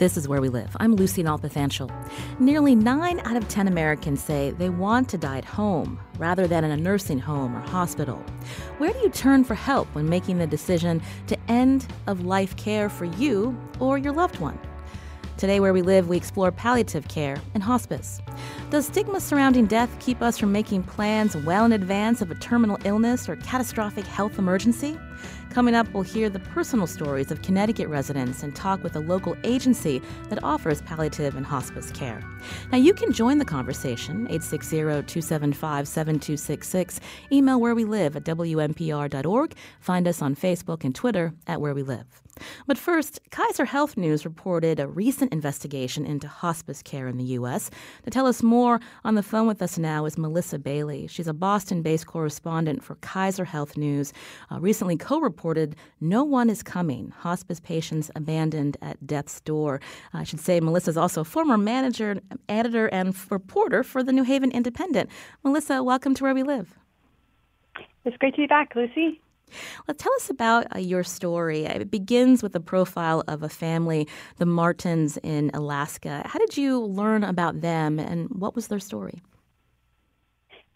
This is Where We Live. I'm Lucy Nalpathanchil. Nearly 9 out of 10 Americans say they want to die at home rather than in a nursing home or hospital. Where do you turn for help when making the decision to end of life care for you or your loved one? Today, where we live, we explore palliative care and hospice. Does stigma surrounding death keep us from making plans well in advance of a terminal illness or catastrophic health emergency? Coming up, we'll hear the personal stories of Connecticut residents and talk with a local agency that offers palliative and hospice care. Now, you can join the conversation, 860 275 7266. Email where we live at WNPR.org. Find us on Facebook and Twitter at Where We Live. But first, Kaiser Health News reported a recent investigation into hospice care in the U.S. To tell us more, on the phone with us now is Melissa Bailey. She's a Boston based correspondent for Kaiser Health News. Uh, recently co reported No One is Coming Hospice Patients Abandoned at Death's Door. I should say Melissa is also a former manager, editor, and reporter for the New Haven Independent. Melissa, welcome to Where We Live. It's great to be back, Lucy. Well, tell us about uh, your story. It begins with the profile of a family, the Martins in Alaska. How did you learn about them and what was their story?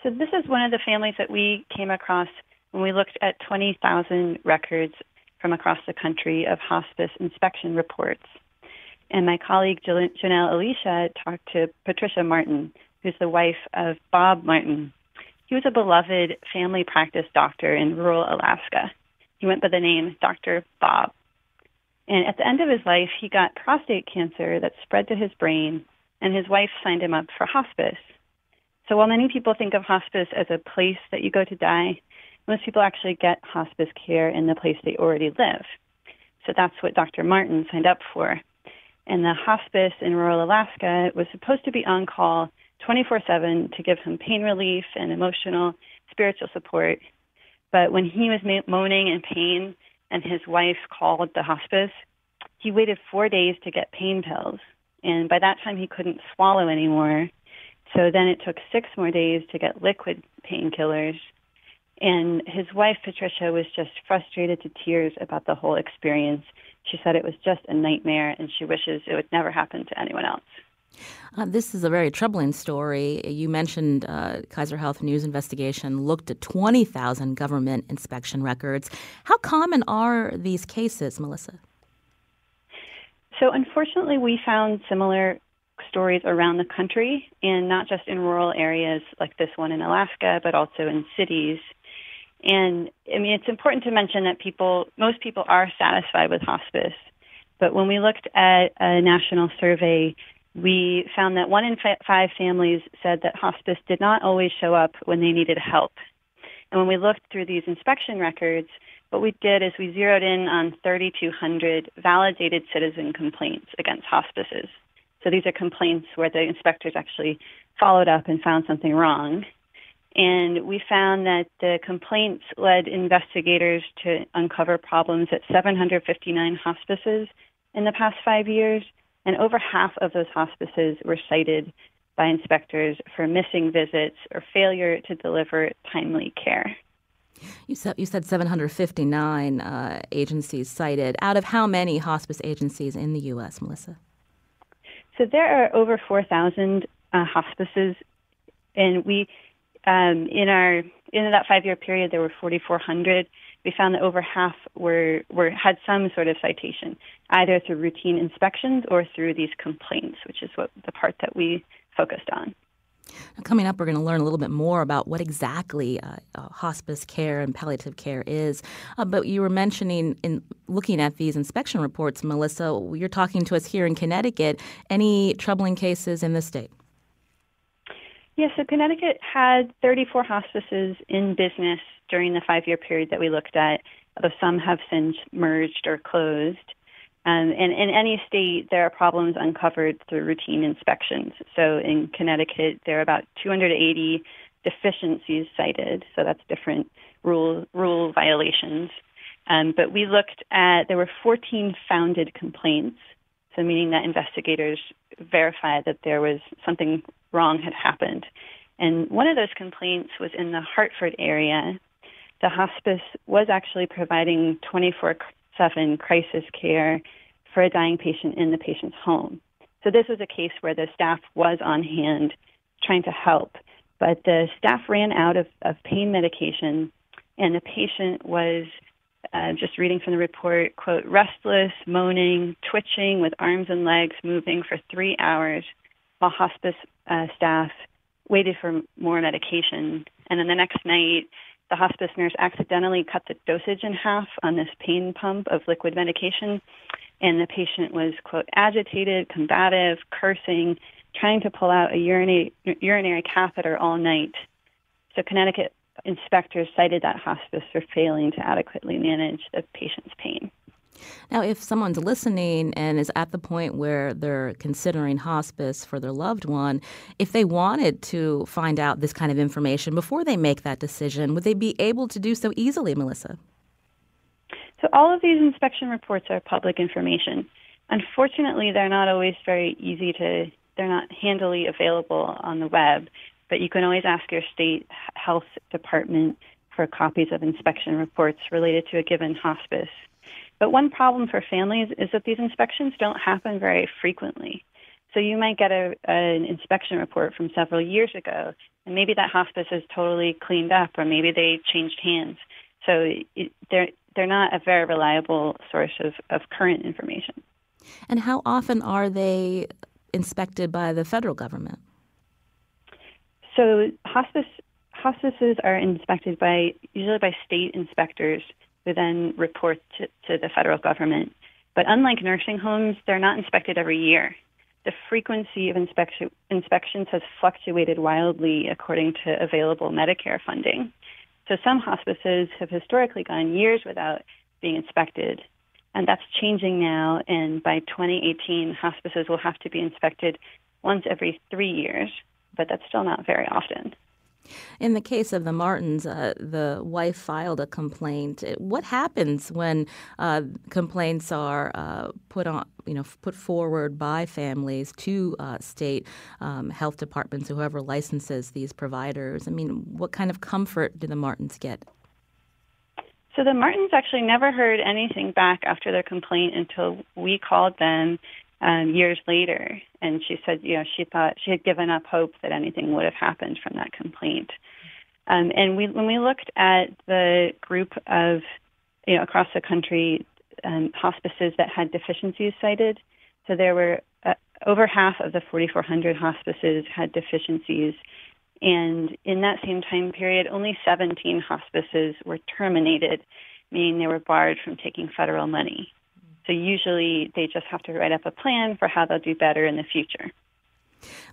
So, this is one of the families that we came across when we looked at 20,000 records from across the country of hospice inspection reports. And my colleague JoNel Aleccia talked to Patricia Martin, who's the wife of Bob Martin, he was a beloved family practice doctor in rural Alaska. He went by the name Dr. Bob. And at the end of his life, he got prostate cancer that spread to his brain, and his wife signed him up for hospice. So while many people think of hospice as a place that you go to die, most people actually get hospice care in the place they already live. So that's what Dr. Martin signed up for. And the hospice in rural Alaska was supposed to be on call 24 7 to give him pain relief and emotional, spiritual support. But when he was moaning in pain and his wife called the hospice, he waited four days to get pain pills. And by that time, he couldn't swallow anymore. So then it took six more days to get liquid painkillers. And his wife, Patricia, was just frustrated to tears about the whole experience. She said it was just a nightmare and she wishes it would never happen to anyone else. Uh, this is a very troubling story. You mentioned uh, Kaiser Health News investigation looked at 20,000 government inspection records. How common are these cases, Melissa? So, unfortunately, we found similar stories around the country, and not just in rural areas like this one in Alaska, but also in cities. And I mean, it's important to mention that people, most people are satisfied with hospice. But when we looked at a national survey, we found that one in five families said that hospice did not always show up when they needed help. And when we looked through these inspection records, what we did is we zeroed in on 3,200 validated citizen complaints against hospices. So these are complaints where the inspectors actually followed up and found something wrong. And we found that the complaints led investigators to uncover problems at 759 hospices in the past five years and over half of those hospices were cited by inspectors for missing visits or failure to deliver timely care. You said you said 759 uh, agencies cited. Out of how many hospice agencies in the U.S., Melissa? So there are over 4,000 uh, hospices, and we um, in our in that five year period there were 4,400 we found that over half were, were had some sort of citation, either through routine inspections or through these complaints, which is what the part that we focused on. Coming up, we're going to learn a little bit more about what exactly uh, uh, hospice care and palliative care is. Uh, but you were mentioning in looking at these inspection reports, Melissa, you're talking to us here in Connecticut. Any troubling cases in the state? Yes, yeah, so Connecticut had 34 hospices in business during the five year period that we looked at, although some have since merged or closed. Um, and in any state, there are problems uncovered through routine inspections. So in Connecticut, there are about 280 deficiencies cited. So that's different rule rule violations. Um, but we looked at there were 14 founded complaints. So meaning that investigators verified that there was something wrong had happened. And one of those complaints was in the Hartford area. The hospice was actually providing 24 7 crisis care for a dying patient in the patient's home. So this was a case where the staff was on hand trying to help, but the staff ran out of, of pain medication, and the patient was uh, just reading from the report, quote, restless, moaning, twitching with arms and legs moving for three hours while hospice uh, staff waited for more medication. And then the next night, the hospice nurse accidentally cut the dosage in half on this pain pump of liquid medication, and the patient was, quote, agitated, combative, cursing, trying to pull out a urinary, urinary catheter all night. So Connecticut inspectors cited that hospice for failing to adequately manage the patient's pain. Now, if someone's listening and is at the point where they're considering hospice for their loved one, if they wanted to find out this kind of information before they make that decision, would they be able to do so easily, Melissa? So, all of these inspection reports are public information. Unfortunately, they're not always very easy to, they're not handily available on the web, but you can always ask your state health department for copies of inspection reports related to a given hospice. But one problem for families is that these inspections don't happen very frequently. So you might get a, an inspection report from several years ago, and maybe that hospice is totally cleaned up, or maybe they changed hands. So it, they're they're not a very reliable source of, of current information. And how often are they inspected by the federal government? So hospice hospices are inspected by usually by state inspectors who then report to, to the federal government. But unlike nursing homes, they're not inspected every year. The frequency of inspection, inspections has fluctuated wildly according to available Medicare funding. So some hospices have historically gone years without being inspected, and that's changing now. And by 2018, hospices will have to be inspected once every three years, but that's still not very often. In the case of the Martins, uh, the wife filed a complaint. What happens when uh, complaints are uh, put on, you know, put forward by families to uh, state um, health departments, whoever licenses these providers? I mean, what kind of comfort do the Martins get? So the Martins actually never heard anything back after their complaint until we called them um, years later, and she said, you know, she thought she had given up hope that anything would have happened from that complaint. Um, and we, when we looked at the group of, you know, across the country, um, hospices that had deficiencies cited, so there were uh, over half of the 4,400 hospices had deficiencies. And in that same time period, only 17 hospices were terminated, meaning they were barred from taking federal money. So usually they just have to write up a plan for how they'll do better in the future.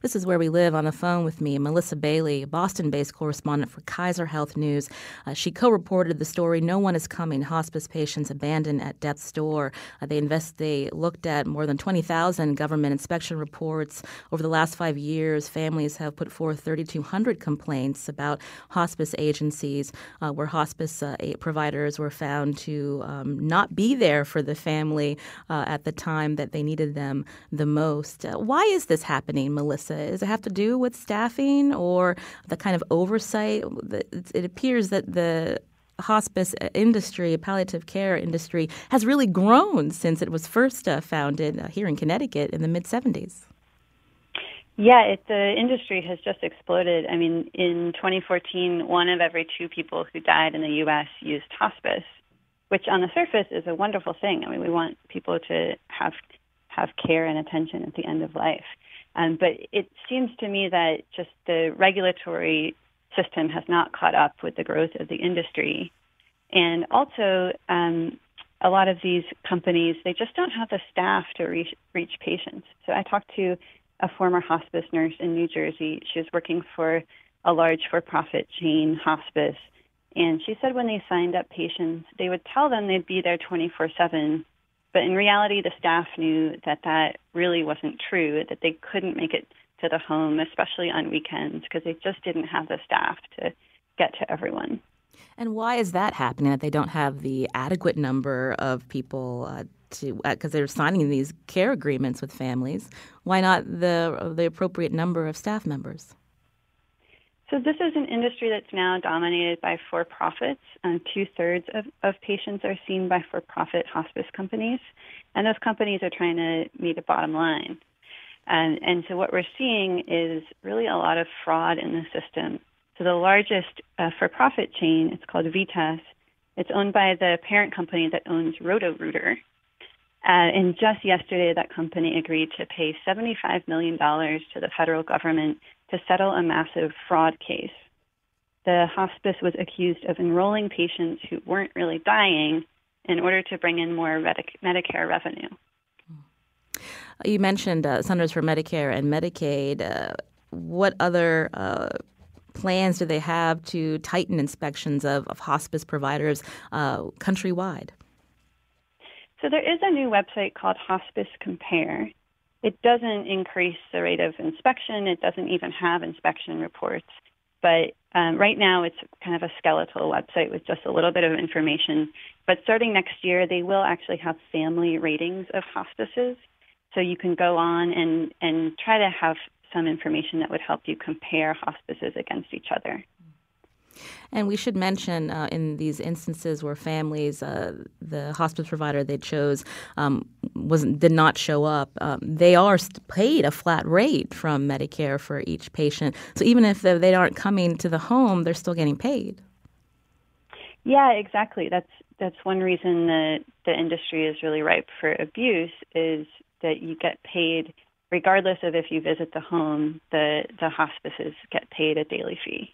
This is where we live on the phone with me, Melissa Bailey, Boston based correspondent for Kaiser Health News. Uh, she co reported the story No One is Coming Hospice Patients Abandoned at Death's Door. Uh, they, invest, they looked at more than 20,000 government inspection reports. Over the last five years, families have put forth 3,200 complaints about hospice agencies uh, where hospice uh, providers were found to um, not be there for the family uh, at the time that they needed them the most. Uh, why is this happening, Melissa? Does it have to do with staffing or the kind of oversight? It appears that the hospice industry, palliative care industry, has really grown since it was first uh, founded uh, here in Connecticut in the mid 70s. Yeah, it, the industry has just exploded. I mean, in 2014, one of every two people who died in the U.S. used hospice, which on the surface is a wonderful thing. I mean, we want people to have have care and attention at the end of life. Um, but it seems to me that just the regulatory system has not caught up with the growth of the industry. And also, um, a lot of these companies, they just don't have the staff to reach, reach patients. So I talked to a former hospice nurse in New Jersey. She was working for a large for profit chain hospice. And she said when they signed up patients, they would tell them they'd be there 24 7 But in reality, the staff knew that that really wasn't true, that they couldn't make it to the home, especially on weekends, because they just didn't have the staff to get to everyone. And why is that happening? That they don't have the adequate number of people uh, to because uh, they're signing these care agreements with families. Why not the the appropriate number of staff members? So this is an industry that's now dominated by for-profits. and Two thirds of, of patients are seen by for-profit hospice companies, and those companies are trying to meet a bottom line. And, and so what we're seeing is really a lot of fraud in the system. So the largest uh, for-profit chain, it's called Vitas. It's owned by the parent company that owns Roto-Rooter. Uh, and just yesterday, that company agreed to pay $75 million to the federal government to settle a massive fraud case. The hospice was accused of enrolling patients who weren't really dying in order to bring in more Medicare revenue. You mentioned uh, Centers for Medicare and Medicaid. Uh, what other uh, plans do they have to tighten inspections of, of hospice providers uh, countrywide? So there is a new website called Hospice Compare. It doesn't increase the rate of inspection. It doesn't even have inspection reports. But um, right now, it's kind of a skeletal website with just a little bit of information. But starting next year, they will actually have family ratings of hospices. So you can go on and, and try to have some information that would help you compare hospices against each other. And we should mention uh, in these instances where families, uh, the hospice provider they chose um, was did not show up, um, they are paid a flat rate from Medicare for each patient. So even if they aren't coming to the home, they're still getting paid. Yeah, exactly. That's that's one reason that the industry is really ripe for abuse is that you get paid regardless of if you visit the home. The the hospices get paid a daily fee.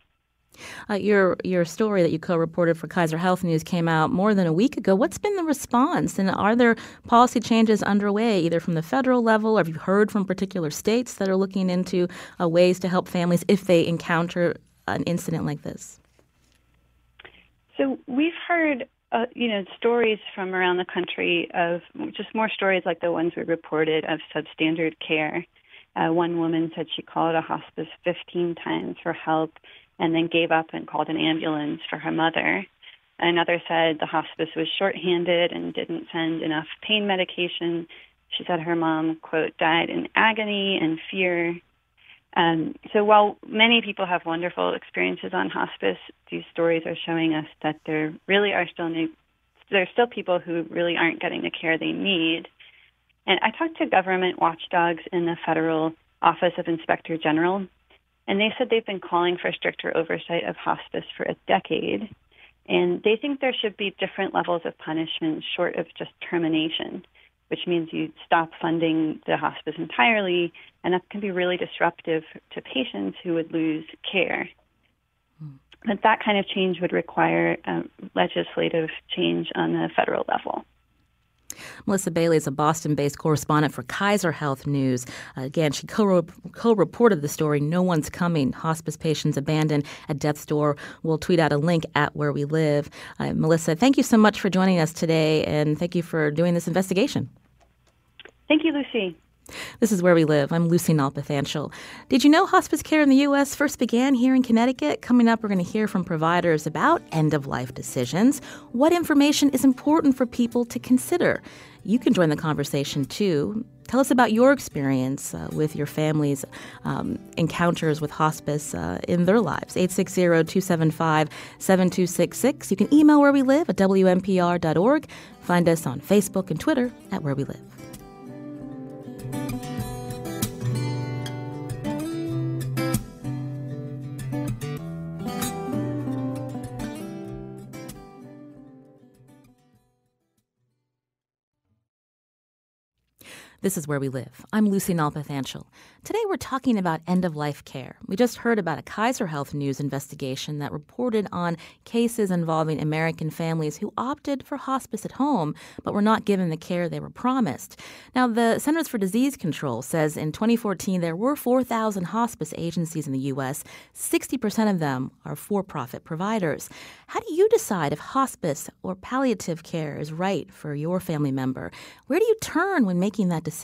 Uh, your your story that you co-reported for Kaiser Health News came out more than a week ago. What's been the response, and are there policy changes underway, either from the federal level, or have you heard from particular states that are looking into uh, ways to help families if they encounter an incident like this? So we've heard, uh, you know, stories from around the country of just more stories like the ones we reported of substandard care. Uh, one woman said she called a hospice 15 times for help and then gave up and called an ambulance for her mother. Another said the hospice was shorthanded and didn't send enough pain medication. She said her mom, quote, died in agony and fear. Um, so while many people have wonderful experiences on hospice, these stories are showing us that there really are still new, there are still people who really aren't getting the care they need. And I talked to government watchdogs in the Federal Office of Inspector General, and they said they've been calling for stricter oversight of hospice for a decade. And they think there should be different levels of punishment short of just termination, which means you stop funding the hospice entirely, and that can be really disruptive to patients who would lose care. Hmm. But that kind of change would require um, legislative change on the federal level. Melissa Bailey is a Boston based correspondent for Kaiser Health News. Uh, again, she co reported the story No One's Coming Hospice Patients Abandoned at Death's Door. We'll tweet out a link at Where We Live. Uh, Melissa, thank you so much for joining us today, and thank you for doing this investigation. Thank you, Lucy. This is Where We Live. I'm Lucy Nalpathanchil. Did you know hospice care in the U.S. first began here in Connecticut? Coming up, we're going to hear from providers about end of life decisions. What information is important for people to consider? You can join the conversation too. Tell us about your experience uh, with your family's um, encounters with hospice uh, in their lives. 860 275 7266. You can email where we live at WNPR.org. Find us on Facebook and Twitter at Where We Live. This is Where We Live. I'm Lucy Nalpathanchil. Today we're talking about end of life care. We just heard about a Kaiser Health News investigation that reported on cases involving American families who opted for hospice at home but were not given the care they were promised. Now, the Centers for Disease Control says in 2014 there were 4,000 hospice agencies in the U.S., 60% of them are for profit providers. How do you decide if hospice or palliative care is right for your family member? Where do you turn when making that decision?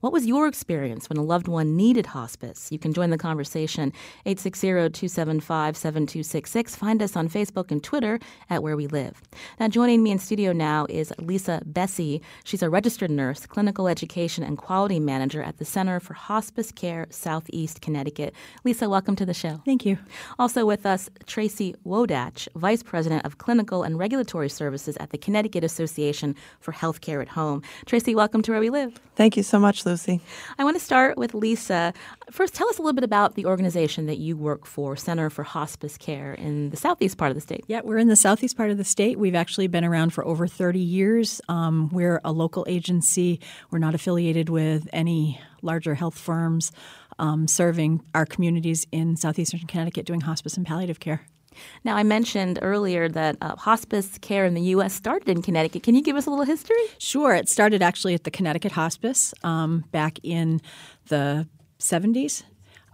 What was your experience when a loved one needed hospice? You can join the conversation 860-275-7266. Find us on Facebook and Twitter at Where We Live. Now joining me in studio now is Lisa Bessie. She's a registered nurse, clinical education and quality manager at the Center for Hospice Care Southeast Connecticut. Lisa, welcome to the show. Thank you. Also with us Tracy Wodatch, Vice President of Clinical and Regulatory Services at the Connecticut Association for Healthcare at Home. Tracy, welcome to Where We Live. Thank you so much, Lucy. I want to start with Lisa. First, tell us a little bit about the organization that you work for, Center for Hospice Care in the southeast part of the state. Yeah, we're in the southeast part of the state. We've actually been around for over 30 years. Um, we're a local agency. We're not affiliated with any larger health firms, um, serving our communities in southeastern Connecticut doing hospice and palliative care. Now, I mentioned earlier that uh, hospice care in the U.S. started in Connecticut. Can you give us a little history? Sure. It started actually at the Connecticut Hospice um, back in the 70s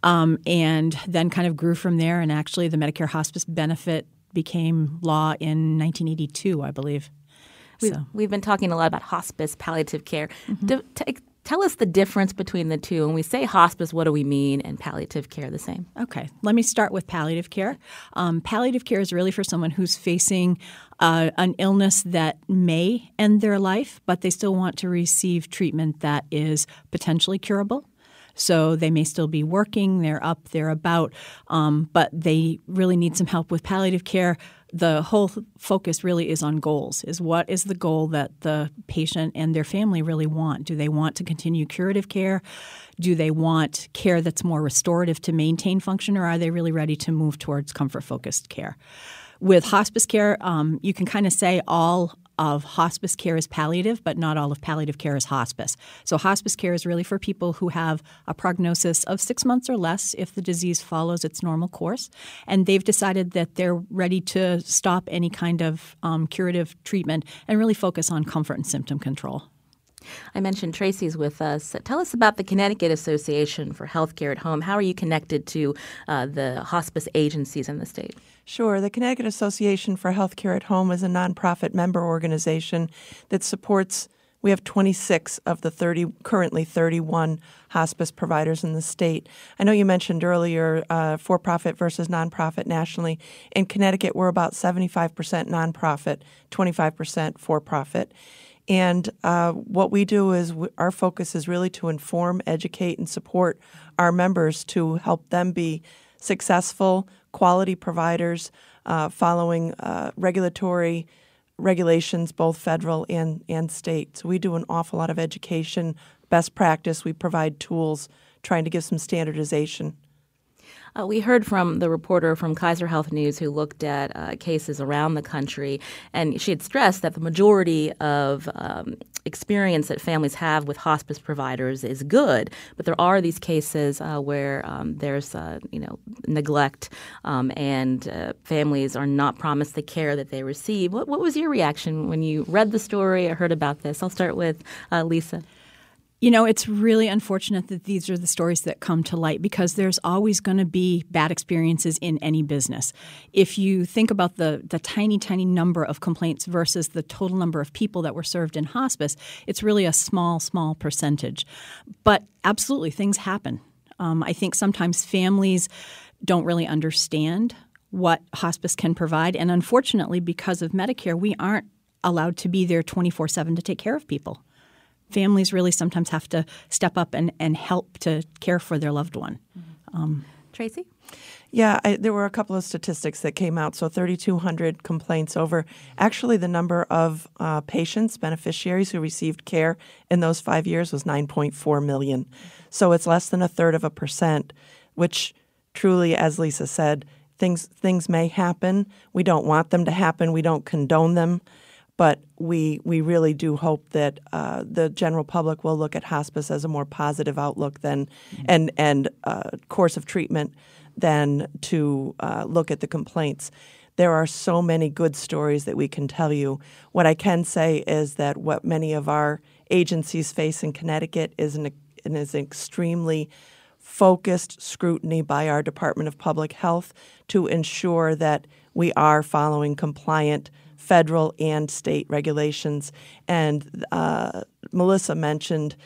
um, and then kind of grew from there. And actually, the Medicare hospice benefit became law in 1982, I believe. We've, so. we've been talking a lot about hospice, palliative care. Mm-hmm. t- Tell us the difference between the two. When we say hospice, what do we mean, and palliative care the same? Okay, let me start with palliative care. Um, palliative care is really for someone who's facing uh, an illness that may end their life, but they still want to receive treatment that is potentially curable. So they may still be working, they're up, they're about, um, but they really need some help with palliative care. The whole focus really is on goals is what is the goal that the patient and their family really want? Do they want to continue curative care? Do they want care that's more restorative to maintain function or are they really ready to move towards comfort focused care? With hospice care um, you can kind of say all of hospice care is palliative, but not all of palliative care is hospice. So, hospice care is really for people who have a prognosis of six months or less if the disease follows its normal course. And they've decided that they're ready to stop any kind of um, curative treatment and really focus on comfort and symptom control. I mentioned Tracy's with us. Tell us about the Connecticut Association for Healthcare at Home. How are you connected to uh, the hospice agencies in the state? Sure. The Connecticut Association for Healthcare at Home is a nonprofit member organization that supports. We have 26 of the 30 currently 31 hospice providers in the state. I know you mentioned earlier uh, for-profit versus nonprofit nationally. In Connecticut, we're about 75% nonprofit, 25% for-profit. And uh, what we do is w- our focus is really to inform, educate, and support our members to help them be successful, quality providers uh, following uh, regulatory regulations, both federal and, and state. So we do an awful lot of education, best practice. We provide tools trying to give some standardization. Uh, we heard from the reporter from Kaiser Health News who looked at uh, cases around the country, and she had stressed that the majority of um, experience that families have with hospice providers is good, but there are these cases uh, where um, there's uh, you know neglect um, and uh, families are not promised the care that they receive. What, what, was your reaction when you read the story or heard about this? I'll start with uh, Lisa. You know, it's really unfortunate that these are the stories that come to light because there's always going to be bad experiences in any business. If you think about the, the tiny, tiny number of complaints versus the total number of people that were served in hospice, it's really a small, small percentage. But absolutely, things happen. Um, I think sometimes families don't really understand what hospice can provide. And unfortunately, because of Medicare, we aren't allowed to be there 24 7 to take care of people families really sometimes have to step up and, and help to care for their loved one. Mm-hmm. Um, Tracy? Yeah, I, there were a couple of statistics that came out. So 3,200 complaints over actually the number of uh, patients, beneficiaries who received care in those five years was 9.4 million. So it's less than a third of a percent, which truly, as Lisa said, things things may happen. We don't want them to happen. We don't condone them. But we we really do hope that uh, the general public will look at hospice as a more positive outlook than mm-hmm. and and uh, course of treatment than to uh, look at the complaints. There are so many good stories that we can tell you. What I can say is that what many of our agencies face in Connecticut is an, is an extremely focused scrutiny by our Department of Public Health to ensure that we are following compliant federal and state regulations. And uh, Melissa mentioned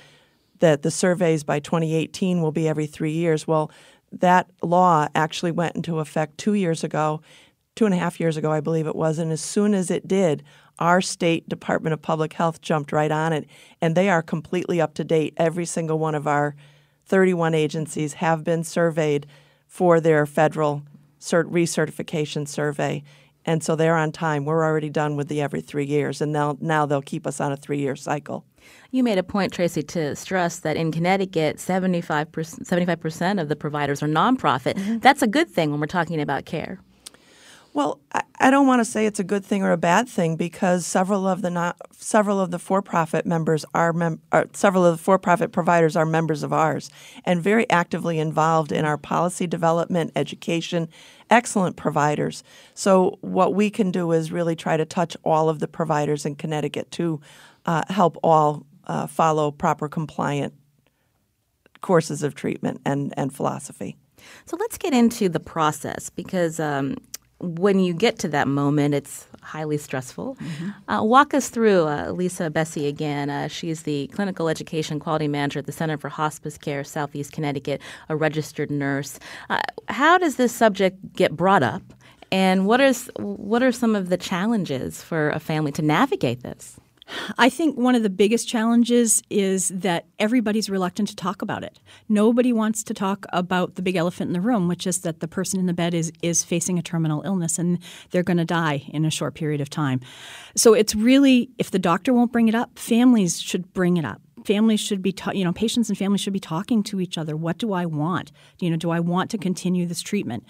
that the surveys by 2018 will be every three years. Well, that law actually went into effect two years ago, two and a half years ago, I believe it was. And as soon as it did, our state Department of Public Health jumped right on it, and they are completely up to date. Every single one of our 31 agencies have been surveyed for their federal cert- recertification survey. And so they're on time. We're already done with the every three years, and now, now they'll keep us on a three year cycle. You made a point, Tracy, to stress that in Connecticut, 75%, 75% of the providers are nonprofit. Mm-hmm. That's a good thing when we're talking about care. Well, I, I don't want to say it's a good thing or a bad thing because several of the not, several of the for-profit members are, mem- are several of the for-profit providers are members of ours and very actively involved in our policy development, education, excellent providers. So what we can do is really try to touch all of the providers in Connecticut to uh, help all uh, follow proper compliant courses of treatment and, and philosophy. So let's get into the process because um, when you get to that moment, it's highly stressful. Mm-hmm. Uh, walk us through uh, Lisa Bessie again. Uh, she's the clinical education quality manager at the Center for Hospice Care, Southeast Connecticut, a registered nurse. Uh, how does this subject get brought up, and what is what are some of the challenges for a family to navigate this? I think one of the biggest challenges is that everybody's reluctant to talk about it. Nobody wants to talk about the big elephant in the room, which is that the person in the bed is is facing a terminal illness and they're going to die in a short period of time. So it's really if the doctor won't bring it up, families should bring it up. Families should be ta- you know patients and families should be talking to each other. What do i want? You know do i want to continue this treatment?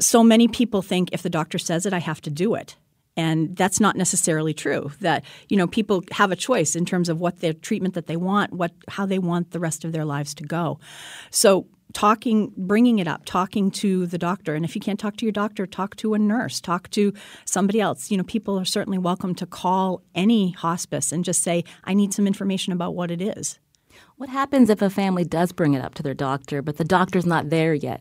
So many people think if the doctor says it i have to do it and that's not necessarily true that you know people have a choice in terms of what their treatment that they want what how they want the rest of their lives to go. So talking bringing it up talking to the doctor and if you can't talk to your doctor talk to a nurse talk to somebody else. You know people are certainly welcome to call any hospice and just say i need some information about what it is. What happens if a family does bring it up to their doctor but the doctor's not there yet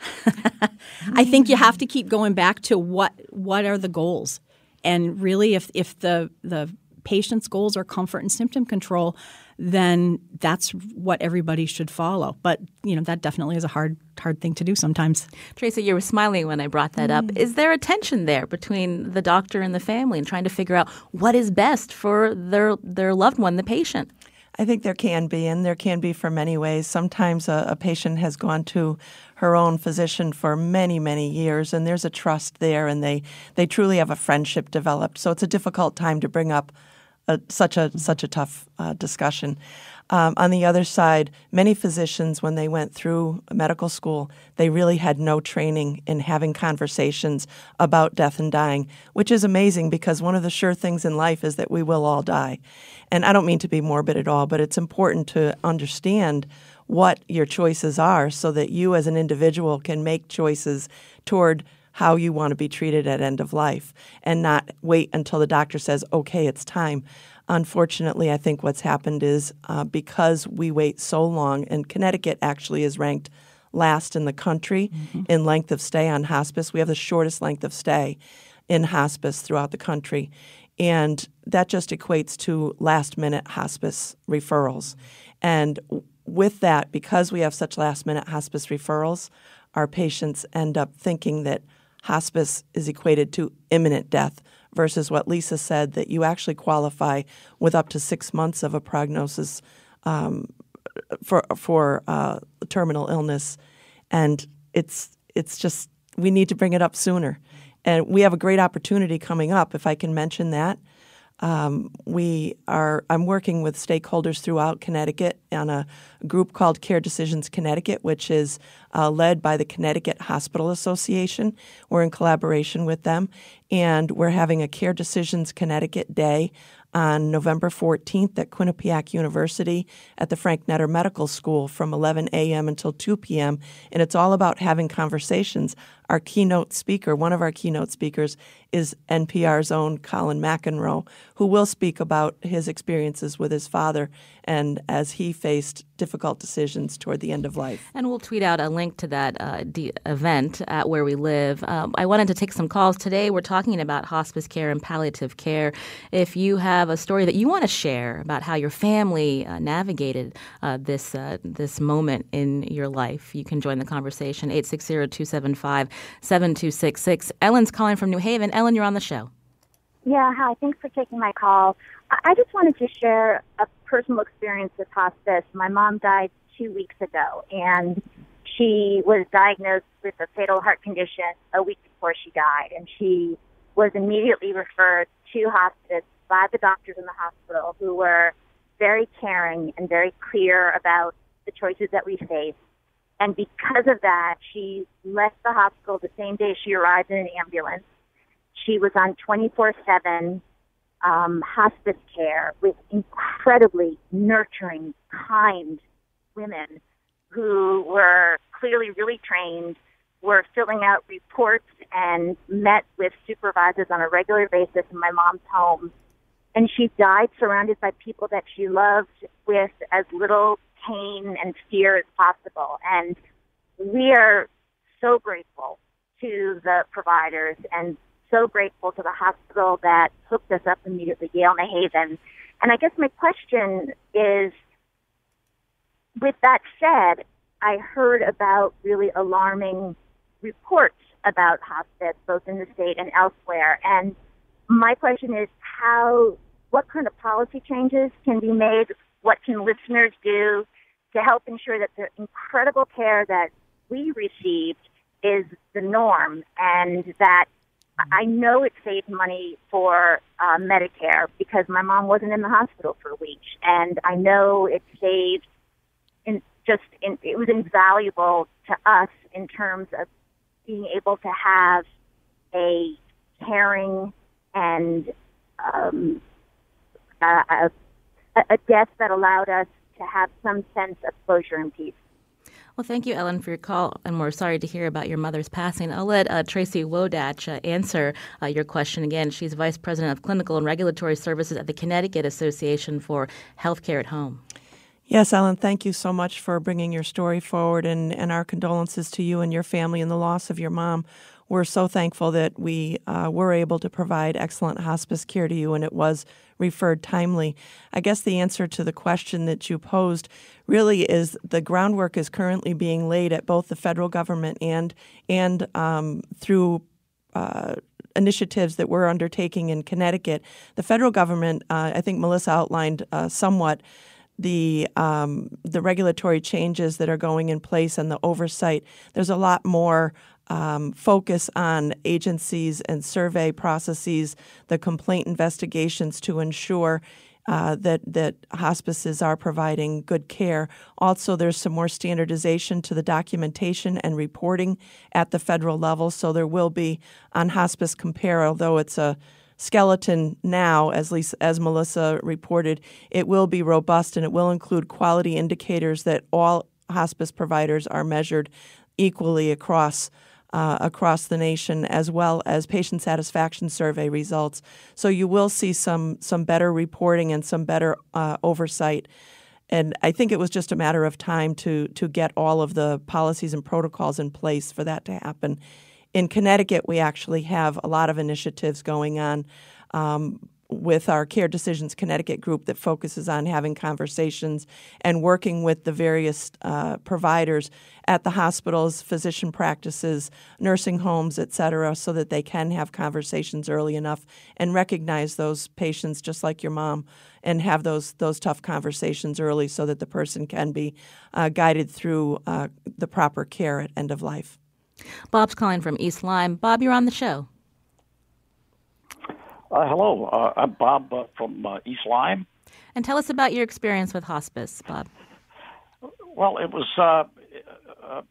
I think you have to keep going back to what what are the goals, and really, if if the the patient's goals are comfort and symptom control, then that's what everybody should follow. But you know that definitely is a hard hard thing to do sometimes. Tracy, you were smiling when I brought that mm. up. Is there a tension there between the doctor and the family and trying to figure out what is best for their their loved one, the patient? I think there can be, and there can be for many ways. Sometimes a, a, patient has gone to her own physician for many, many years, and there's a trust there, and they, they truly have a friendship developed. So it's a difficult time to bring up a, such a such a tough uh, discussion. Um, on the other side, many physicians, when they went through medical school, they really had no training in having conversations about death and dying, which is amazing because one of the sure things in life is that we will all die. And I don't mean to be morbid at all, but it's important to understand what your choices are so that you as an individual can make choices toward how you want to be treated at end of life and not wait until the doctor says, okay, it's time. Unfortunately, I think what's happened is uh, because we wait so long, and Connecticut actually is ranked last in the country mm-hmm. in length of stay on hospice. We have the shortest length of stay in hospice throughout the country. And that just equates to last minute hospice referrals. And with that, because we have such last minute hospice referrals, our patients end up thinking that hospice is equated to imminent death versus what Lisa said that you actually qualify with up to six months of a prognosis um, for for uh, terminal illness, and it's it's just we need to bring it up sooner, and we have a great opportunity coming up. If I can mention that, Um, we are. I'm working with stakeholders throughout Connecticut on a group called Care Decisions Connecticut, which is uh, led by the Connecticut Hospital Association. We're in collaboration with them, and we're having a Care Decisions Connecticut Day on November 14th at Quinnipiac University at the Frank Netter Medical School from 11 a.m. until 2 p.m. And it's all about having conversations. Our keynote speaker, one of our keynote speakers, is NPR's own Colin McEnroe, who will speak about his experiences with his father and as he faced difficult decisions toward the end of life. And we'll tweet out a link to that uh, d- event at Where We Live. Um, I wanted to take some calls today. We're talking about hospice care and palliative care. If you have a story that you want to share about how your family uh, navigated uh, this uh, this moment in your life, you can join the conversation 860-275-7266. Ellen's calling from New Haven. Ellen, you're on the show. Yeah, hi. Thanks for taking my call. I just wanted to share a personal experience with hospice. My mom died two weeks ago, and she was diagnosed with a fatal heart condition a week before she died, and she was immediately referred to hospice by the doctors in the hospital who were very caring and very clear about the choices that we face. And because of that, she left the hospital the same day she arrived in an ambulance she was on 24 7 um, hospice care with incredibly nurturing, kind women who were clearly really trained, were filling out reports and met with supervisors on a regular basis in my mom's home. And she died surrounded by people that she loved with as little pain and fear as possible. And we are so grateful to the providers and so grateful to the hospital that hooked us up immediately, Yale New Haven. And I guess my question is, with that said, I heard about really alarming reports about hospice, both in the state and elsewhere. And my question is, how, what kind of policy changes can be made? What can listeners do to help ensure that the incredible care that we received is the norm and that I know it saved money for uh, Medicare because my mom wasn't in the hospital for weeks, and I know it saved. In just in, it was invaluable to us in terms of being able to have a caring and um, a, a death that allowed us to have some sense of closure and peace. Well, thank you, Ellen, for your call, and we're sorry to hear about your mother's passing. I'll let uh, Tracy Wodatch uh, answer uh, your question again. She's Vice President of Clinical and Regulatory Services at the Connecticut Association for Healthcare at Home. Yes, Ellen, thank you so much for bringing your story forward, and, and our condolences to you and your family in the loss of your mom we're so thankful that we uh, were able to provide excellent hospice care to you and it was referred timely. I guess the answer to the question that you posed really is the groundwork is currently being laid at both the federal government and and um, through. Uh, initiatives that we're undertaking in Connecticut, the federal government, uh, I think Melissa outlined uh, somewhat the um, the regulatory changes that are going in place and the oversight. There's a lot more um, focus on agencies and survey processes, the complaint investigations to ensure uh, that that hospices are providing good care. Also, there's some more standardization to the documentation and reporting at the federal level. So there will be on Hospice Compare, although it's a skeleton now, as Lisa, as Melissa reported, it will be robust and it will include quality indicators that all hospice providers are measured equally across uh, across the nation, as well as patient satisfaction survey results. So you will see some some better reporting and some better uh, oversight. And I think it was just a matter of time to to get all of the policies and protocols in place for that to happen. In Connecticut, we actually have a lot of initiatives going on. Um, with our Care Decisions Connecticut group that focuses on having conversations and working with the various uh, providers at the hospitals, physician practices, nursing homes, et cetera, so that they can have conversations early enough and recognize those patients just like your mom and have those those tough conversations early so that the person can be uh, guided through uh, the proper care at end of life. Bob's calling from East Lyme. Bob, you're on the show. Uh, hello, uh, I'm Bob uh, from uh, East Lyme. And tell us about your experience with hospice, Bob. Well, it was uh, uh,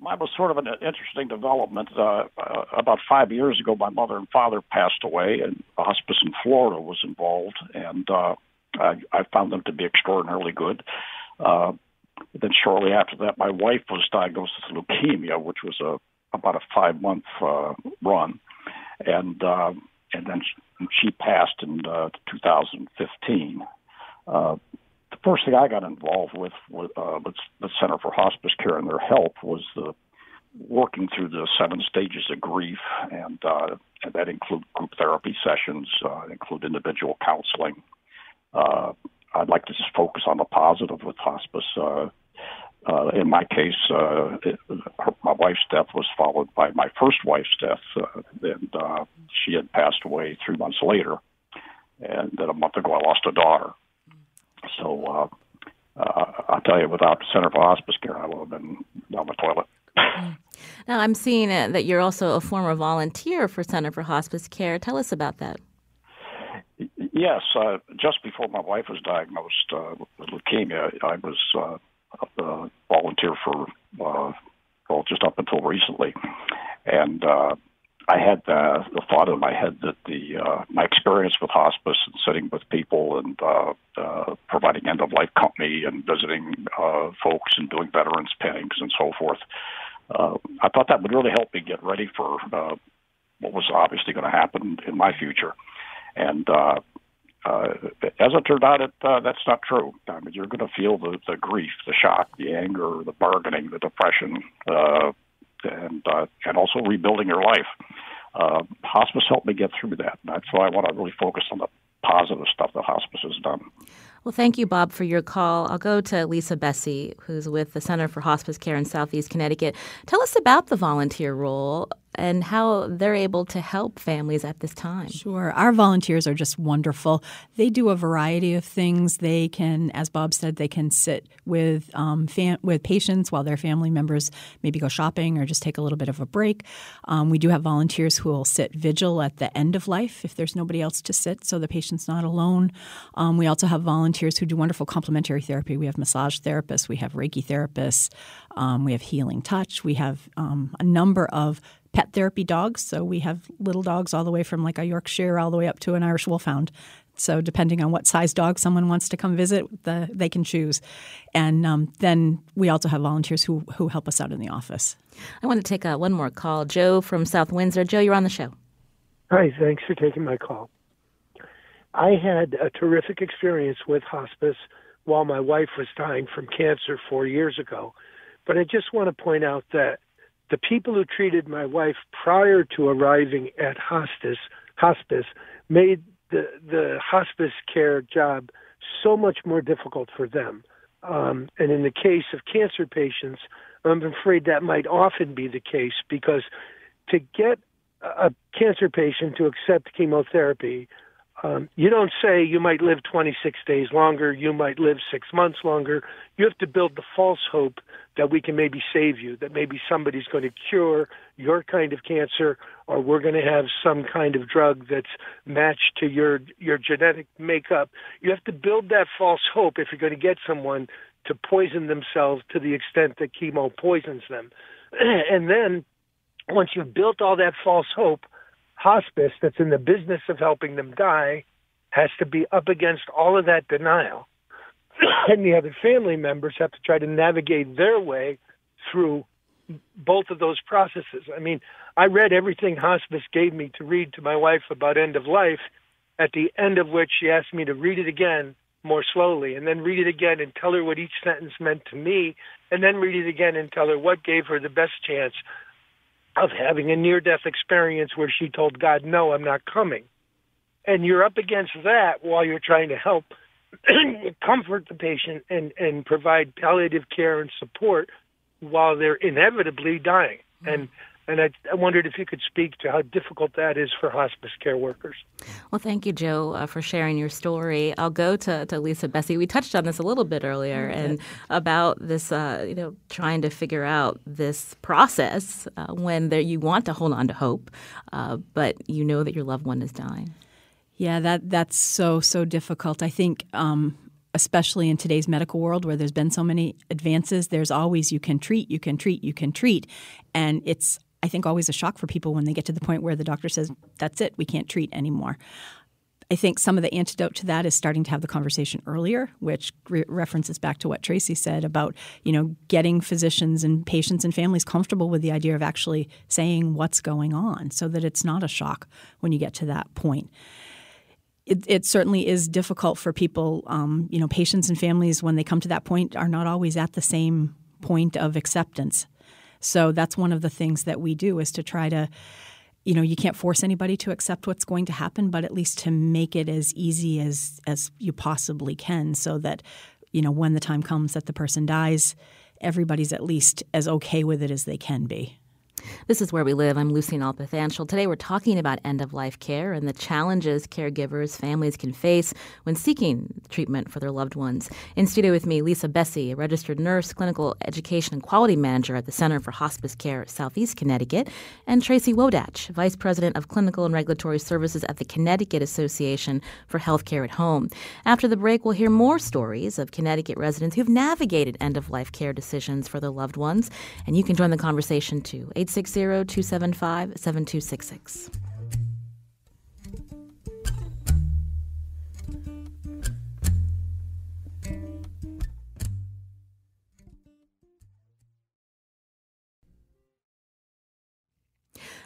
mine was sort of an interesting development. Uh, uh, about five years ago, my mother and father passed away, and hospice in Florida was involved, and uh, I, I found them to be extraordinarily good. Uh, then shortly after that, my wife was diagnosed with leukemia, which was a about a five month uh, run, and uh, and then she passed in uh, 2015. Uh, the first thing I got involved with with, uh, the Center for Hospice Care and their help was the working through the seven stages of grief, and uh, and that include group therapy sessions, uh, include individual counseling. Uh, I'd like to just focus on the positive with hospice. Uh, uh, in my case, uh, it, her, my wife's death was followed by my first wife's death, uh, and uh, she had passed away three months later. And then a month ago, I lost a daughter. So uh, uh, I'll tell you, without the Center for Hospice Care, I would have been down the toilet. Now, I'm seeing uh, that you're also a former volunteer for Center for Hospice Care. Tell us about that. Yes, uh, just before my wife was diagnosed uh, with leukemia, I was uh, a volunteer for uh, well, just up until recently, and uh, I had the, the thought in my head that the uh, my experience with hospice and sitting with people and uh, uh, providing end of life company and visiting uh, folks and doing veterans pinnings and so forth. Uh, I thought that would really help me get ready for uh, what was obviously going to happen in my future. And uh, uh, as it turned out, it, uh, that's not true. I mean, you're going to feel the, the grief, the shock, the anger, the bargaining, the depression, uh, and uh, and also rebuilding your life. Uh, hospice helped me get through that. That's why I want to really focus on the positive stuff that hospice has done. Well, thank you, Bob, for your call. I'll go to Lisa Bessie, who's with the Center for Hospice Care in Southeast Connecticut. Tell us about the volunteer role and how they're able to help families at this time. Sure. Our volunteers are just wonderful. They do a variety of things. They can, as Bob said, they can sit with um, fam- with patients while their family members maybe go shopping or just take a little bit of a break. Um, we do have volunteers who will sit vigil at the end of life if there's nobody else to sit, so the patient's not alone. Um, we also have volunteers who do wonderful complementary therapy. We have massage therapists, we have Reiki therapists, um, we have healing touch, we have um, a number of pet therapy dogs. So we have little dogs all the way from like a Yorkshire all the way up to an Irish Wolfhound. So depending on what size dog someone wants to come visit, the, they can choose. And um, then we also have volunteers who who help us out in the office. I want to take uh, one more call. Joe from South Windsor. Joe, you're on the show. Hi, thanks for taking my call. I had a terrific experience with hospice while my wife was dying from cancer four years ago. But I just want to point out that the people who treated my wife prior to arriving at hospice hospice made the the hospice care job so much more difficult for them. Um, and in the case of cancer patients, I'm afraid that might often be the case because to get a cancer patient to accept chemotherapy um, you don't say you might live 26 days longer, you might live six months longer. You have to build the false hope that we can maybe save you, that maybe somebody's going to cure your kind of cancer, or we're going to have some kind of drug that's matched to your your genetic makeup. You have to build that false hope if you're going to get someone to poison themselves to the extent that chemo poisons them. and then once you've built all that false hope, hospice that's in the business of helping them die has to be up against all of that denial. and the other family members have to try to navigate their way through both of those processes. I mean, I read everything hospice gave me to read to my wife about end of life, at the end of which she asked me to read it again more slowly and then read it again and tell her what each sentence meant to me and then read it again and tell her what gave her the best chance of having a near death experience where she told God, No, I'm not coming. And you're up against that while you're trying to help comfort the patient and, and provide palliative care and support while they're inevitably dying. Mm-hmm. And and I, I, wondered if you could speak to how difficult that is for hospice care workers. Well, thank you, Joe, uh, for sharing your story. I'll go to, to Lisa Bessie. We touched on this a little bit earlier, mm-hmm. and about this, uh, you know, trying to figure out this process uh, when there, you want to hold on to hope, uh, but you know that your loved one is dying. Yeah, that that's so so difficult. I think. Um, especially in today's medical world where there's been so many advances, there's always you can treat, you can treat, you can treat. And it's, I think, always a shock for people when they get to the point where the doctor says, that's it, we can't treat anymore. I think some of the antidote to that is starting to have the conversation earlier, which re- references back to what Tracy said about you know getting physicians and patients and families comfortable with the idea of actually saying what's going on, so that it's not a shock when you get to that point it, it, certainly is difficult for people. Um, you know, patients and families when they come to that point are not always at the same point of acceptance. So that's one of the things that we do is to try to, you know, you can't force anybody to accept what's going to happen, but at least to make it as easy as as you possibly can, so that you know when the time comes that the person dies, everybody's at least as okay with it as they can be. This is Where We Live. I'm Lucy Nalpathanchil. Today we're talking about end of life care and the challenges caregivers, families can face when seeking treatment for their loved ones. In studio with me, Lisa Bessie, a registered nurse, clinical education and quality manager at the Center for Hospice Care Southeast Connecticut, and Tracy Wodatch, Vice President of Clinical and Regulatory Services at the Connecticut Association for Healthcare at Home. After the break, we'll hear more stories of Connecticut residents who've navigated end of life care decisions for their loved ones, and you can join the conversation too. 860 275 7266.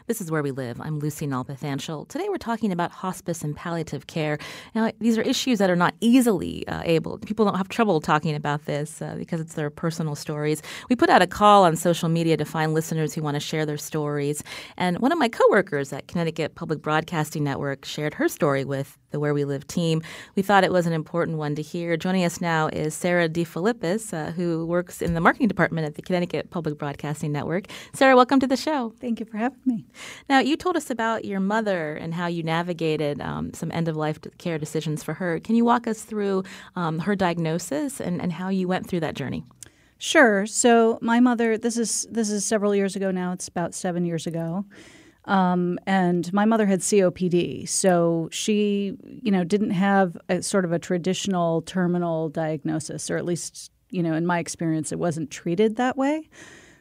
This is Where We Live. I'm Lucy Nalpathanchil. Today we're talking about hospice and palliative care. Now, these are issues that are not easily uh, able. People don't have trouble talking about this uh, because it's their personal stories. We put out a call on social media to find listeners who want to share their stories. And one of my coworkers at Connecticut Public Broadcasting Network shared her story with the Where We Live team. We thought it was an important one to hear. Joining us now is Sarah DeFilippis, uh, who works in the marketing department at the Connecticut Public Broadcasting Network. Sarah, welcome to the show. Thank you for having me. Now, you told us about your mother and how you navigated um, some end of life care decisions for her. Can you walk us through um, her diagnosis and, and how you went through that journey? Sure. So my mother, this is this is several years ago now. It's about seven years ago. Um, and my mother had COPD, so she, you know, didn't have a sort of a traditional terminal diagnosis, or at least, you know, in my experience, it wasn't treated that way.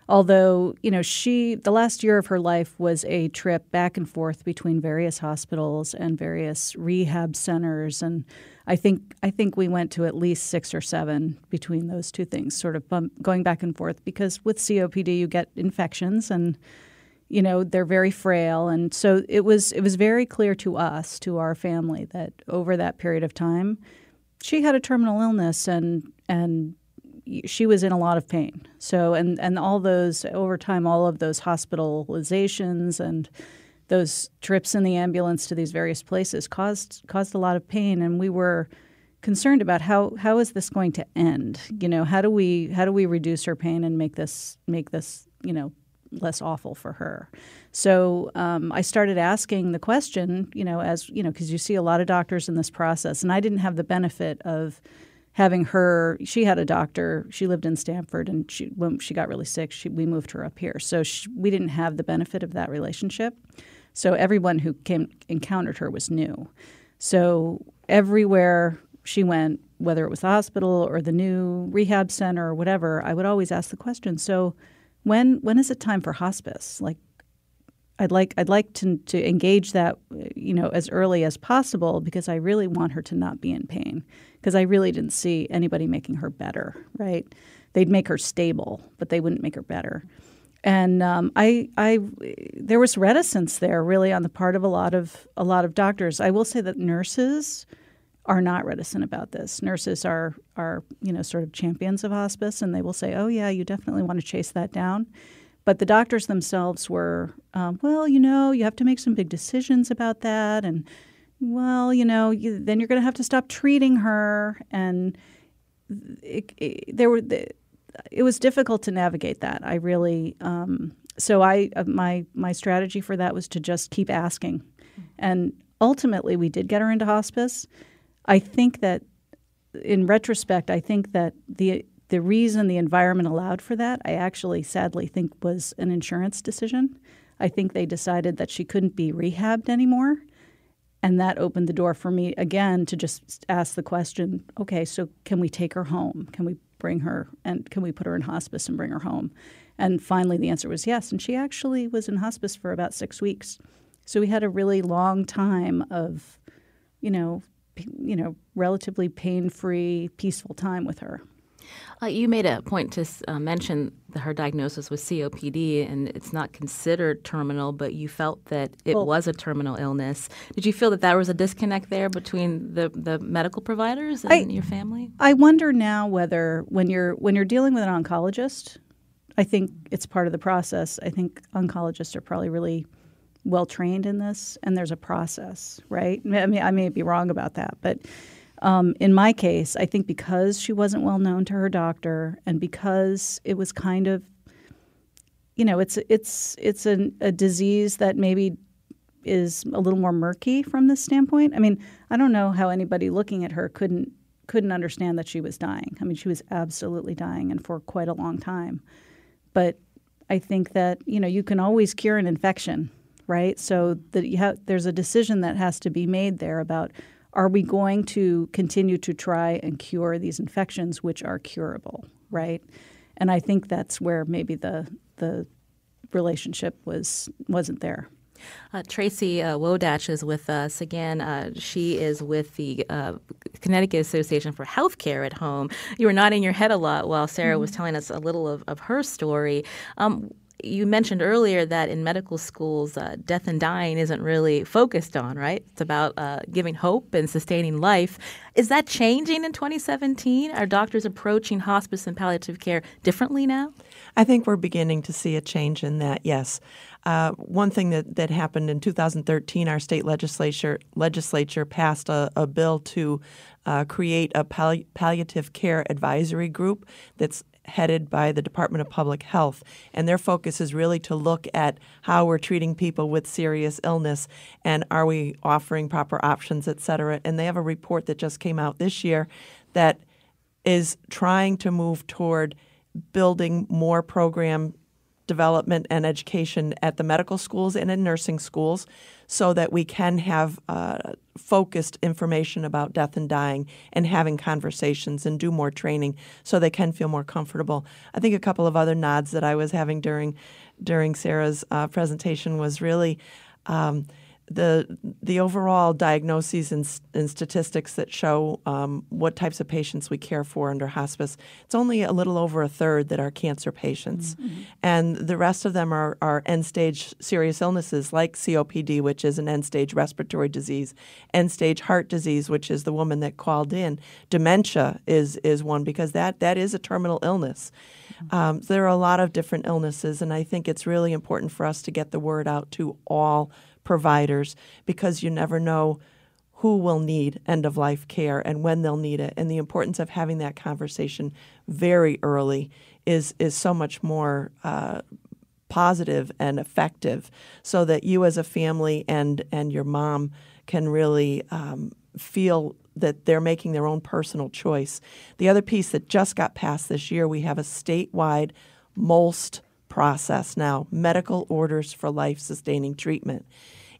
Although, you know, she, the last year of her life was a trip back and forth between various hospitals and various rehab centers. And I think, I think we went to at least six or seven between those two things, sort of bump, going back and forth because with COPD, you get infections and, you know they're very frail and so it was it was very clear to us to our family that over that period of time she had a terminal illness and and she was in a lot of pain. So and and all those over time all of those hospitalizations and those trips in the ambulance to these various places caused caused a lot of pain. And we were concerned about how how is this going to end? You know how do we how do we reduce her pain and make this make this you know less awful for her. So um, I started asking the question, you know, as you know, because you see a lot of doctors in this process, and I didn't have the benefit of having her. She had a doctor. She lived in Stamford and she when she got really sick, she, we moved her up here. So she, we didn't have the benefit of that relationship. So everyone who came encountered her was new. So everywhere she went, whether it was the hospital or the new rehab center or whatever, I would always ask the question. So when when is it time for hospice? Like I'd like I'd like to to engage that you know as early as possible because I really want her to not be in pain because I really didn't see anybody making her better. Right? They'd make her stable, but they wouldn't make her better. And um, I, I, there was reticence there, really, on the part of a lot of a lot of doctors. I will say that nurses are not reticent about this. Nurses are are you know sort of champions of hospice, and they will say, "Oh yeah, you definitely want to chase that down." But the doctors themselves were, um, well, you know, you have to make some big decisions about that, and well, you know, you, then you're going to have to stop treating her, and it, it, there were. It was difficult to navigate that. I really, um, so I uh, my my strategy for that was to just keep asking, and ultimately we did get her into hospice I think that in retrospect, I think that the the reason the environment allowed for that, I actually sadly think was an insurance decision. I think they decided that she couldn't be rehabbed anymore. And that opened the door for me again to just ask the question okay, so can we take her home? Can we bring her and can we put her in hospice and bring her home? And finally, the answer was yes. And she actually was in hospice for about six weeks. So we had a really long time of, you know, you know, relatively pain-free, peaceful time with her. Uh, you made a point to uh, mention that her diagnosis was COPD, and it's not considered terminal, but you felt that it well, was a terminal illness. Did you feel that there was a disconnect there between the, the medical providers and I, your family? I wonder now whether when you're when you're dealing with an oncologist, I think it's part of the process. I think oncologists are probably really well trained in this, and there's a process, right? I mean, I may be wrong about that, but um, in my case, I think because she wasn't well known to her doctor, and because it was kind of, you know, it's it's it's an, a disease that maybe is a little more murky from this standpoint. I mean, I don't know how anybody looking at her couldn't couldn't understand that she was dying. I mean, she was absolutely dying, and for quite a long time. But I think that you know you can always cure an infection, right? So that you have there's a decision that has to be made there about are we going to continue to try and cure these infections which are curable, right? And I think that's where maybe the the relationship was wasn't there. Uh, Tracy uh, Wodatch is with us again. Uh, she is with the uh, Connecticut Association for Healthcare at Home. You were nodding your head a lot while Sarah mm-hmm. was telling us a little of, of her story. Um, you mentioned earlier that in medical schools, uh, death and dying isn't really focused on, right? It's about uh, giving hope and sustaining life. Is that changing in 2017? Are doctors approaching hospice and palliative care differently now? I think we're beginning to see a change in that, yes. Uh, one thing that, that happened in 2013, our state legislature legislature passed a, a bill to uh, create a palli- palliative care advisory group that's headed by the Department of Public Health. And their focus is really to look at how we're treating people with serious illness and are we offering proper options, et cetera. And they have a report that just came out this year that is trying to move toward building more program development and education at the medical schools and in nursing schools so that we can have uh, focused information about death and dying and having conversations and do more training so they can feel more comfortable. I think a couple of other nods that I was having during during Sarah's uh, presentation was really um, the the overall diagnoses and, and statistics that show um, what types of patients we care for under hospice, it's only a little over a third that are cancer patients, mm-hmm. and the rest of them are, are end stage serious illnesses like COPD, which is an end stage respiratory disease, end stage heart disease, which is the woman that called in, dementia is is one because that that is a terminal illness. Mm-hmm. Um, so there are a lot of different illnesses, and I think it's really important for us to get the word out to all providers because you never know who will need end of life care and when they'll need it. And the importance of having that conversation very early is, is so much more uh, positive and effective so that you as a family and, and your mom can really um, feel that they're making their own personal choice. The other piece that just got passed this year, we have a statewide MOLST process now, medical orders for life sustaining treatment.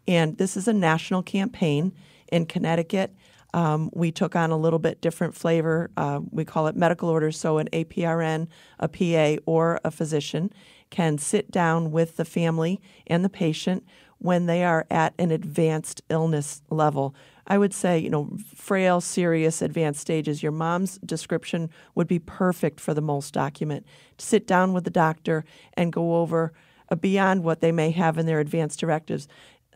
And this is a national campaign in Connecticut. Um, we took on a little bit different flavor. Uh, we call it medical orders. So, an APRN, a PA, or a physician can sit down with the family and the patient when they are at an advanced illness level. I would say, you know, frail, serious, advanced stages. Your mom's description would be perfect for the MOLST document. Sit down with the doctor and go over uh, beyond what they may have in their advanced directives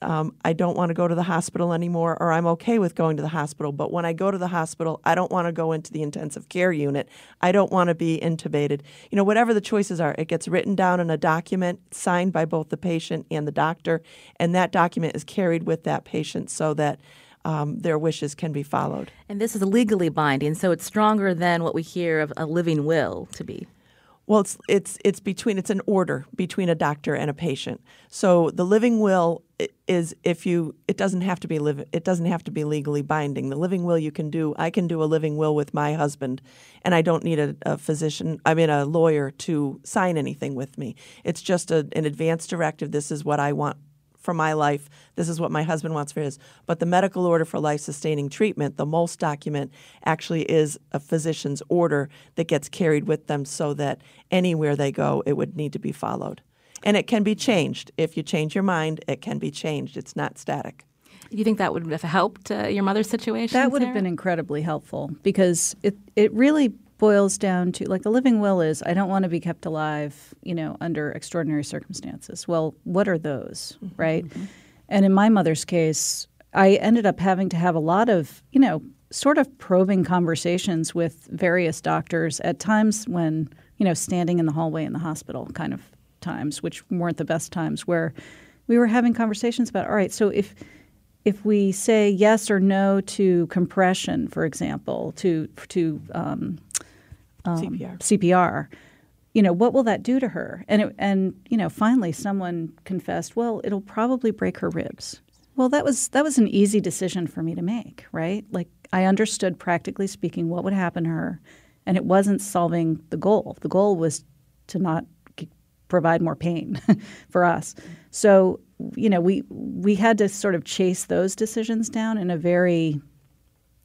um, I don't want to go to the hospital anymore, or I'm okay with going to the hospital. But when I go to the hospital, I don't want to go into the intensive care unit. I don't want to be intubated. You know, whatever the choices are, it gets written down in a document signed by both the patient and the doctor, and that document is carried with that patient so that. Um, their wishes can be followed. And this is legally binding, so it's stronger than what we hear of a living will to be. Well, it's it's it's between it's an order between a doctor and a patient. So the living will is if you it doesn't have to be live it doesn't have to be legally binding. The living will you can do. I can do a living will with my husband, and I don't need a, a physician. I mean a lawyer to sign anything with me. It's just a, an advance directive. This is what I want for my life. This is what my husband wants for his. But the medical order for life sustaining treatment, the MOLST document, actually is a physician's order that gets carried with them so that anywhere they go, it would need to be followed. And it can be changed. If you change your mind, it can be changed. It's not static. You think that would have helped uh, your mother's situation? That would Sarah? have been incredibly helpful because it, it really boils down to like a living will is I don't want to be kept alive, you know, under extraordinary circumstances. Well, what are those, Mm-hmm. right? And in my mother's case, I ended up having to have a lot of, you know, sort of probing conversations with various doctors at times when, you know, standing in the hallway in the hospital kind of times, which weren't the best times where we were having conversations about, all right, so if if we say yes or no to compression, for example, to to um, um, CPR. CPR, you know, what will that do to her? And it, and you know, finally, someone confessed, well, it'll probably break her ribs. Well, that was that was an easy decision for me to make, right? Like I understood, practically speaking, what would happen to her, and it wasn't solving the goal. The goal was to not provide more pain for us. So you know, we we had to sort of chase those decisions down in a very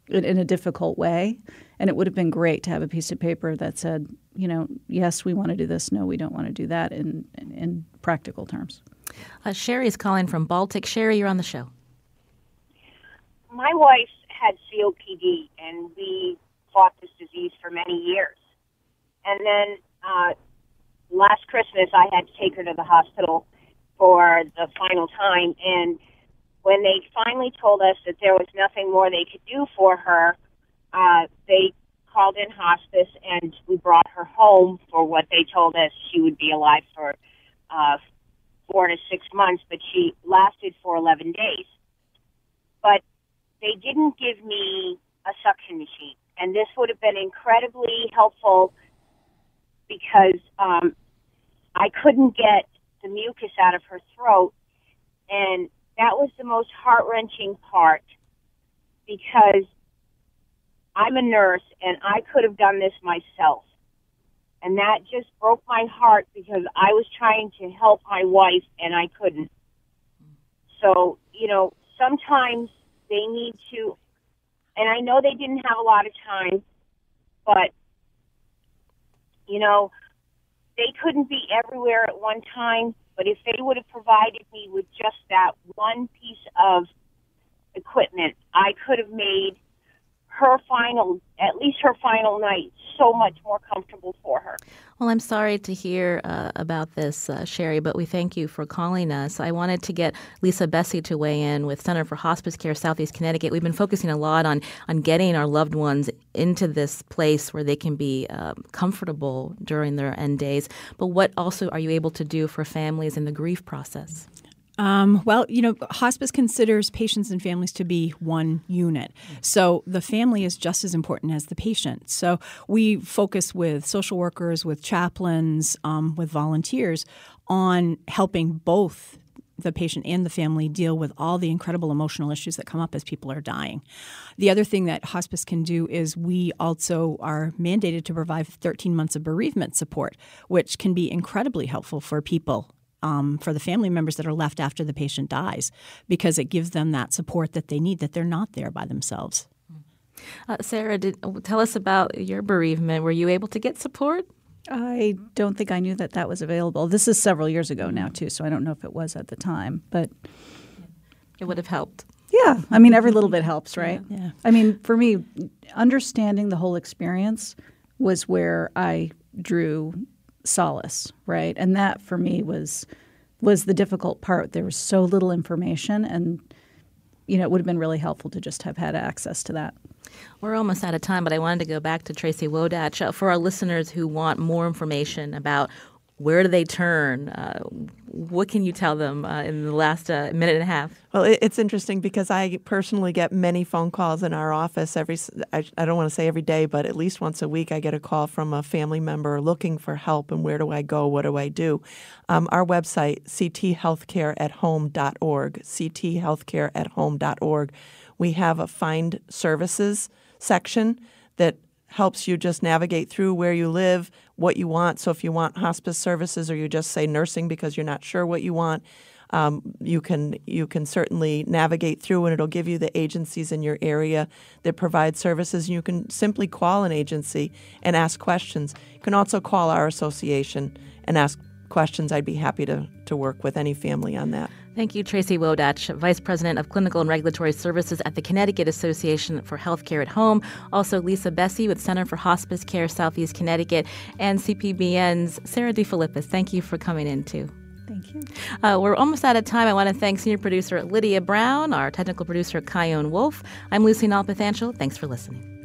in, in a difficult way. And it would have been great to have a piece of paper that said, you know, yes, we want to do this. No, we don't want to do that. In in, in practical terms. Uh, is calling from Baltic. Sherry, you're on the show. my wife had COPD, and we fought this disease for many years. And then uh, last Christmas, I had to take her to the hospital for the final time. And when they finally told us that there was nothing more they could do for her, uh, they called in hospice, and we brought her home for what they told us she would be alive for uh, four to six months, but she lasted for 11 days. But they didn't give me a suction machine. And this would have been incredibly helpful because um, I couldn't get the mucus out of her throat. And that was the most heart wrenching part because I'm a nurse and I could have done this myself. And that just broke my heart because I was trying to help my wife and I couldn't. So, you know, sometimes they need to, and I know they didn't have a lot of time, but, you know, they couldn't be everywhere at one time, but if they would have provided me with just that one piece of equipment, I could have made her final, at least her final night, so much more comfortable for her. Well, I'm sorry to hear uh, about this, uh, Sherry, but we thank you for calling us. I wanted to get Lisa Bessie to weigh in with Center for Hospice Care Southeast Connecticut. We've been focusing a lot on on getting our loved ones into this place where they can be um, comfortable during their end days. But what also are you able to do for families in the grief process? Um, well, you know, hospice considers patients and families to be one unit. So the family is just as important as the patient. So we focus with social workers, with chaplains, um, with volunteers on helping both the patient and the family deal with all the incredible emotional issues that come up as people are dying. The other thing that hospice can do is we also are mandated to provide 13 months of bereavement support, which can be incredibly helpful for people um, for the family members that are left after the patient dies because it gives them that support that they need, that they're not there by themselves. Uh, Sarah, did, tell us about your bereavement. Were you able to get support? I don't think I knew that that was available. This is several years ago now, too, so I don't know if it was at the time, but It would have helped. yeah, I mean, every little bit helps, right? Yeah. I mean, for me, understanding the whole experience was where I drew solace, right? And that for me was was the difficult part. There was so little information and you know, it would have been really helpful to just have had access to that. We're almost out of time, but I wanted to go back to Tracy Wodatch uh, for our listeners who want more information about where do they turn. Uh, what can you tell them uh, in the last uh, minute and a half? Well, it, it's interesting because I personally get many phone calls in our office every—I don't want to say every day, but at least once a week, I get a call from a family member looking for help and where do I go? What do I do? Um, our website, cthealthcareathome.org, cthealthcareathome.org. We have a find services section that helps you just navigate through where you live, what you want. So if you want hospice services or you just say nursing because you're not sure what you want, um, you can you can certainly navigate through, and it'll give you the agencies in your area that provide services. You can simply call an agency and ask questions. You can also call our association and ask questions. I'd be happy to to work with any family on that. Thank you, Tracy Wodatch, Vice President of Clinical and Regulatory Services at the Connecticut Association for Healthcare at Home. Also, Lisa Bessie with Center for Hospice Care Southeast Connecticut, and CPBN's Sarah DeFilippis. Thank you for coming in, too. Thank you. Uh, we're almost out of time. I want to thank senior producer Lydia Brown, our technical producer Kyone Wolf. I'm Lucy Nalpathanchil. Thanks for listening.